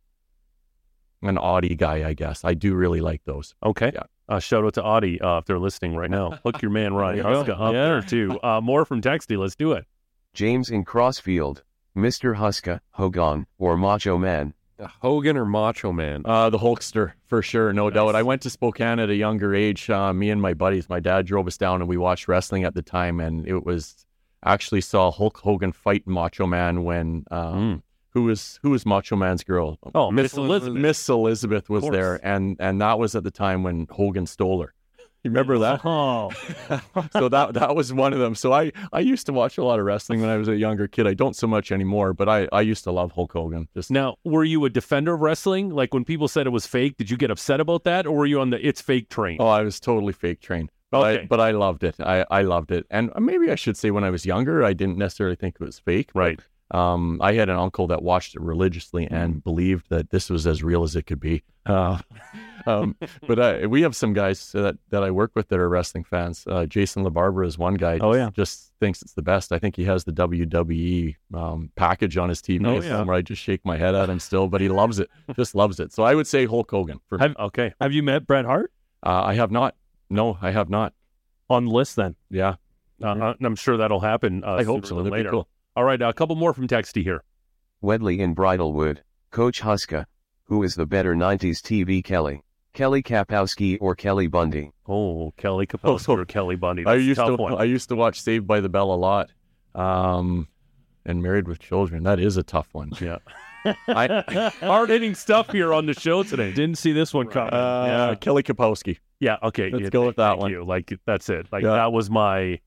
S7: an Audi guy, I guess. I do really like those.
S8: Okay. Yeah. Uh, shout out to Audi uh, if they're listening right now. Hook your man Ryan Huska up yeah. there too. Uh, more from Texty. Let's do it.
S12: James in Crossfield. Mr. Huska, Hogan, or Macho Man?
S8: Hogan or Macho Man?
S7: Uh, the Hulkster, for sure, no nice. doubt. I went to Spokane at a younger age. Uh, me and my buddies, my dad drove us down and we watched wrestling at the time. And it was actually saw Hulk Hogan fight Macho Man when. Um, mm. Who was who was Macho Man's girl?
S8: Oh, Miss Elizabeth.
S7: Miss Elizabeth was there, and and that was at the time when Hogan stole her. You remember that?
S8: Oh.
S7: so that that was one of them. So I, I used to watch a lot of wrestling when I was a younger kid. I don't so much anymore, but I, I used to love Hulk Hogan.
S8: Just now, were you a defender of wrestling? Like when people said it was fake, did you get upset about that, or were you on the it's fake train?
S7: Oh, I was totally fake train. But, okay. I, but I loved it. I, I loved it. And maybe I should say when I was younger, I didn't necessarily think it was fake.
S8: Right.
S7: Um, I had an uncle that watched it religiously and believed that this was as real as it could be. Uh, um, but I, we have some guys that, that I work with that are wrestling fans. Uh, Jason LaBarbera is one guy.
S8: Oh yeah,
S7: just thinks it's the best. I think he has the WWE um, package on his TV oh, yeah. Where I just shake my head at him still, but he loves it. just loves it. So I would say Hulk Hogan.
S8: For, have, okay. Have you met Bret Hart?
S7: Uh, I have not. No, I have not.
S8: On the list then.
S7: Yeah.
S8: Uh, I'm sure that'll happen. Uh,
S7: I hope so. Later. Cool.
S8: All right, a couple more from Texty here.
S12: Wedley in Bridlewood, Coach Huska, who is the better 90s TV Kelly? Kelly Kapowski or Kelly Bundy?
S8: Oh, Kelly Kapowski or Kelly Bundy. That's
S7: I used
S8: to
S7: one. I used to watch Saved by the Bell a lot, um, and Married with Children. That is a tough one.
S8: Yeah. I, hard hitting stuff here on the show today. Didn't see this one coming.
S7: Uh, yeah. Kelly Kapowski.
S8: Yeah, okay.
S7: Let's
S8: yeah,
S7: go with that one.
S8: You. Like that's it. Like yeah. that was my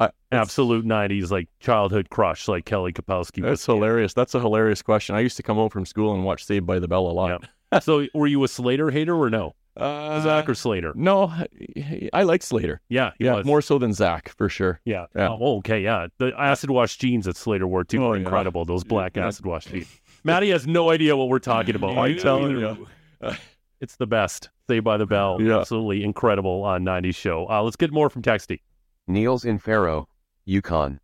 S8: I, absolute '90s like childhood crush, like Kelly Kapowski.
S7: That's hilarious. That's a hilarious question. I used to come home from school and watch Saved by the Bell a lot.
S8: so were you a Slater hater or no?
S7: Uh,
S8: Zach or Slater?
S7: No, I, I like Slater.
S8: Yeah, he
S7: Yeah,
S8: was.
S7: more so than Zach for sure.
S8: Yeah.
S7: Yeah.
S8: Oh, okay. Yeah. The acid wash jeans that Slater wore too
S7: Oh,
S8: were
S7: yeah.
S8: incredible. Those black
S7: Yeah.
S8: acid wash jeans. Matty has no idea what we're talking about.
S7: I'm telling you.
S8: It's the best. Saved by the Bell.
S7: Yeah.
S8: Absolutely incredible on 90s show. Uh, let's get more from Texty.
S12: Niels in Faro, Yukon.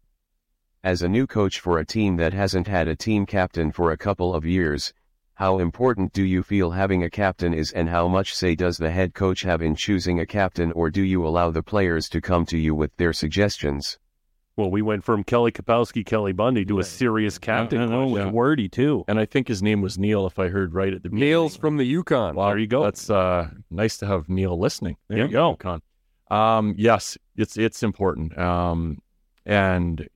S12: As a new coach for a team that hasn't had a team captain for a couple of years, how important do you feel having a captain is and how much say does the head coach have in choosing a captain or do you allow the players to come to you with their suggestions?
S8: Well, we went from Kelly Kapowski, Kelly Bundy to a serious captain.
S7: I know,
S8: question.
S7: yeah.
S13: Wordy too.
S7: And I think his name was Neil, if I heard right at the beginning.
S13: Neil's from the Yukon.
S7: Wow,
S8: There you go.
S7: That's uh, nice to have Neil listening.
S8: There you go.
S7: Con. Um, yes, it's it's important. Um, and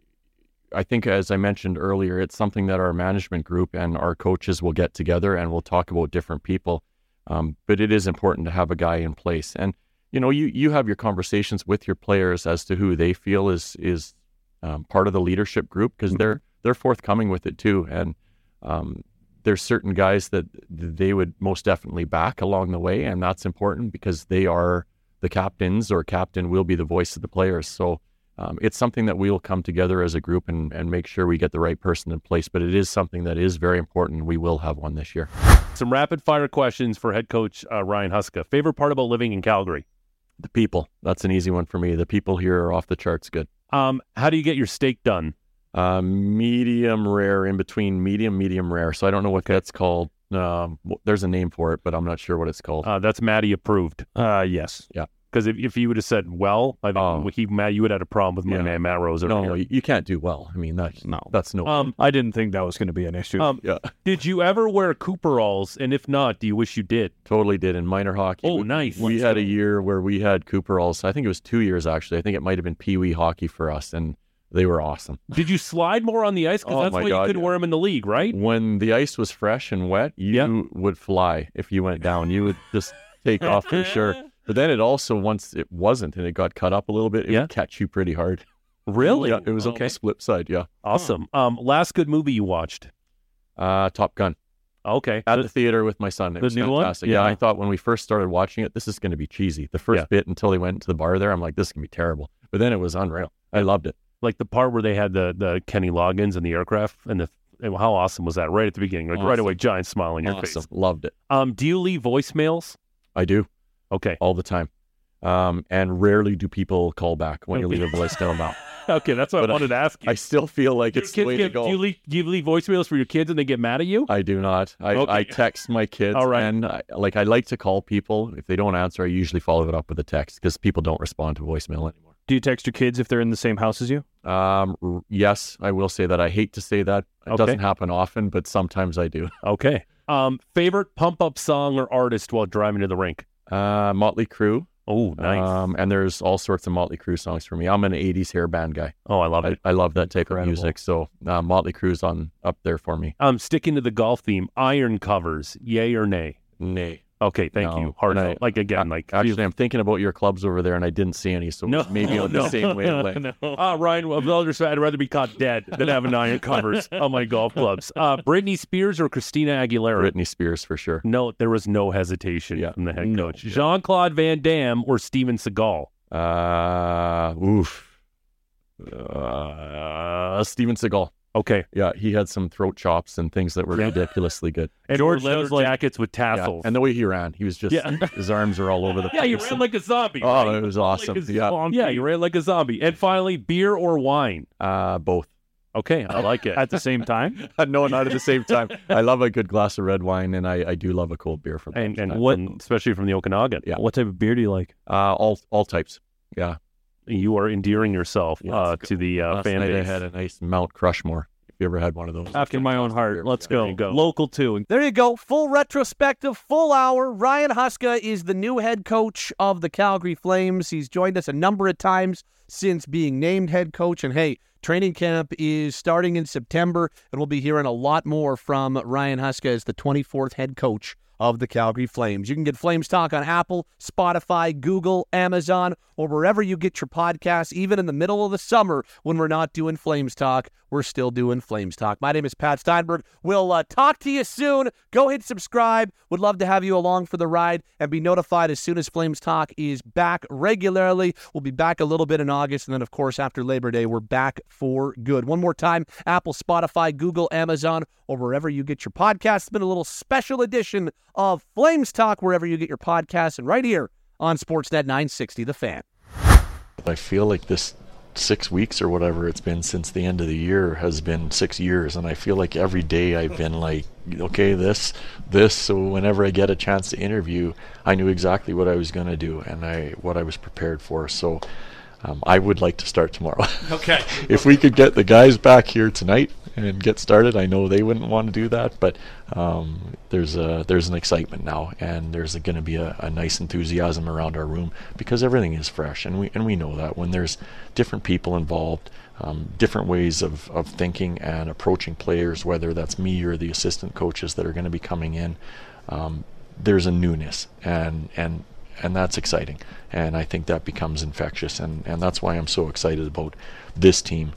S7: I think, as I mentioned earlier, it's something that our management group and our coaches will get together and we'll talk about different people. Um, but it is important to have a guy in place, and you know, you you have your conversations with your players as to who they feel is is um, part of the leadership group because they're they're forthcoming with it too, and um, there's certain guys that they would most definitely back along the way, and that's important because they are the captains or captain will be the voice of the players. So um, it's something that we will come together as a group and, and make sure we get the right person in place. But it is something that is very important. We will have one this year.
S8: Some rapid fire questions for head coach uh, Ryan Huska. Favorite part about living in Calgary?
S7: The people. That's an easy one for me. The people here are off the charts good.
S8: Um, how do you get your steak done?
S7: Uh, medium rare, in between medium, medium rare. So I don't know what that's called. Um, there's a name for it, but I'm not sure what it's called.
S8: Uh, that's Matty approved.
S13: Uh, yes.
S7: Yeah.
S8: Because if, if you would have said well, I think
S7: Oh.
S8: he Matt, you would have had a problem with my
S7: Yeah.
S8: man Matt Rose over
S7: no,
S8: here.
S7: you, you can't do well. I mean, that's
S13: No.
S7: that's no.
S8: Um,
S13: I didn't think that was going to be an issue.
S8: um,
S7: yeah,
S8: did you ever wear Cooperalls? And if not, do you wish you did?
S7: totally did in minor hockey.
S8: Oh,
S7: we,
S8: nice.
S7: We had a year where we had Cooperalls. I think it was two years actually. I think it might have been Pee Wee hockey for us, and they were awesome.
S8: Did you slide more on the ice? Because
S7: Oh,
S8: that's
S7: my
S8: why you couldn't
S7: yeah.
S8: wear them in the league, right?
S7: When the ice was fresh and wet, you
S8: Yeah.
S7: would fly if you went down. You would just take off for sure. But then it also, once it wasn't and it got cut up a little bit, it
S8: Yeah.
S7: would catch you pretty hard.
S8: Really?
S7: Yeah, it was
S8: okay.
S7: almost flip side. Yeah.
S8: Awesome. Um, last good movie you watched?
S7: Uh, Top Gun.
S8: Okay.
S7: At the theater with my son. It
S8: the
S7: was
S8: new one?
S7: Yeah.
S8: Yeah.
S7: I thought when we first started watching it, this is going to be cheesy. The first
S8: Yeah.
S7: bit until they went to the bar there, I'm like, this is going to be terrible. But then it was unreal. I loved it.
S8: like the part where they had the the Kenny Loggins and the aircraft and the and how awesome was that right at the beginning? Like right away, giant smile on your
S7: awesome.
S8: face.
S7: Loved it.
S8: Um, do you leave voicemails?
S7: I do
S8: Okay.
S7: all the time. Um, and rarely do people call back when you leave a voicemail now.
S8: Okay, that's what
S7: But
S8: I
S7: I-
S8: wanted to ask you.
S7: I still feel like it's the way to go.
S8: Do you, leave, do you leave voicemails for your kids and they get mad at you?
S7: I do not. I,
S8: Okay.
S7: I text my kids.
S8: All right.
S7: And I, like I like to call people. If they don't answer, I usually follow it up with a text because people don't respond to voicemail anymore.
S13: Do you text your kids if they're in the same house as you?
S7: Um, r- yes, I will say that. I hate to say that. It
S8: Okay.
S7: doesn't happen often, but sometimes I do.
S8: Okay. Um, favorite pump up song or artist while driving to the rink?
S7: Uh, Motley Crue.
S8: Oh, nice.
S7: Um, and there's all sorts of Motley Crue songs for me. I'm an '80s hair band guy.
S8: oh, I love
S7: I,
S8: it.
S7: I love that type
S8: Incredible.
S7: of music. So uh, Motley Crue's on up there for me.
S8: Um, sticking to the golf theme, iron covers, yay or nay?
S7: Nay.
S8: Okay, thank
S7: No.
S8: you. Hard no. Like again, like
S7: Actually, I'm thinking about your clubs over there, and I didn't see any, so
S8: no,
S7: maybe on the
S8: no.
S7: same wavelength.
S8: Ah, Ryan, with all due respect, I'd rather be caught dead than having iron covers on my golf clubs. Uh, Britney Spears or Christina Aguilera?
S7: Britney Spears for sure.
S8: No, there was no hesitation
S7: Yeah.
S8: from the head
S7: No.
S8: coach. Jean Claude Van Damme or Steven Seagal?
S7: Uh, oof. Uh, Steven Seagal.
S8: Okay.
S7: Yeah, he had some throat chops and things that were ridiculously good.
S8: And
S13: George
S8: leather
S13: like-
S8: jackets with
S7: Yeah,
S8: tassels.
S7: And the way he ran, he was just
S8: Yeah.
S7: his arms are all over the place.
S8: yeah, you
S7: place.
S8: ran like a zombie.
S7: Oh,
S8: right?
S7: it was awesome.
S8: a
S7: Yeah.
S8: zombie. Yeah, you ran like a zombie. And finally, beer or wine?
S7: Uh, both.
S8: Okay, I like it.
S13: At the same time?
S7: no, not at the same time. I love a good glass of red wine, and I, I do love a cold beer from
S8: and and
S7: to time.
S8: what, especially from the Okanagan.
S7: Yeah.
S13: What type of beer do you like?
S7: Uh, all all types. Yeah.
S8: You are endearing yourself
S7: Yeah,
S8: uh, to the uh,
S7: Last
S8: fan
S7: night I had a nice Mount Crushmore. If you ever had one of those.
S13: After my own heart. Let's go.
S8: go.
S13: Local too.
S4: There you go. Full retrospective, full hour. Ryan Huska is the new head coach of the Calgary Flames. He's joined us a number of times since being named head coach. And hey, training camp is starting in September, and we'll be hearing a lot more from Ryan Huska as the 24th head coach of the Calgary Flames. You can get Flames Talk on Apple, Spotify, Google, Amazon, or wherever you get your podcasts. Even in the middle of the summer when we're not doing Flames Talk, we're still doing Flames Talk. My name is Pat Steinberg. We'll uh, talk to you soon. Go hit subscribe. Would love to have you along for the ride and be notified as soon as Flames Talk is back regularly. We'll be back a little bit in August, and then, of course, after Labor Day, we're back for good. One more time Apple, Spotify, Google, Amazon, or wherever you get your podcasts. It's been a little special edition of Flames Talk, wherever you get your podcasts, and right here on Sportsnet 960, The Fan.
S5: I feel like this six weeks or whatever it's been since the end of the year has been six years. And i feel like every day i've been like okay this this. So whenever i get a chance to interview i knew exactly what i was going to do and i what i was prepared for. So um, i would like to start tomorrow.
S6: Okay.
S5: if we could get the guys back here tonight and get started. I know they wouldn't want to do that but um, there's a there's an excitement now and there's going to be a, a nice enthusiasm around our room because everything is fresh and we and we know that when there's different people involved um, different ways of, of thinking and approaching players whether that's me or the assistant coaches that are going to be coming in um, there's a newness and and and that's exciting and I think that becomes infectious and and that's why I'm so excited about this team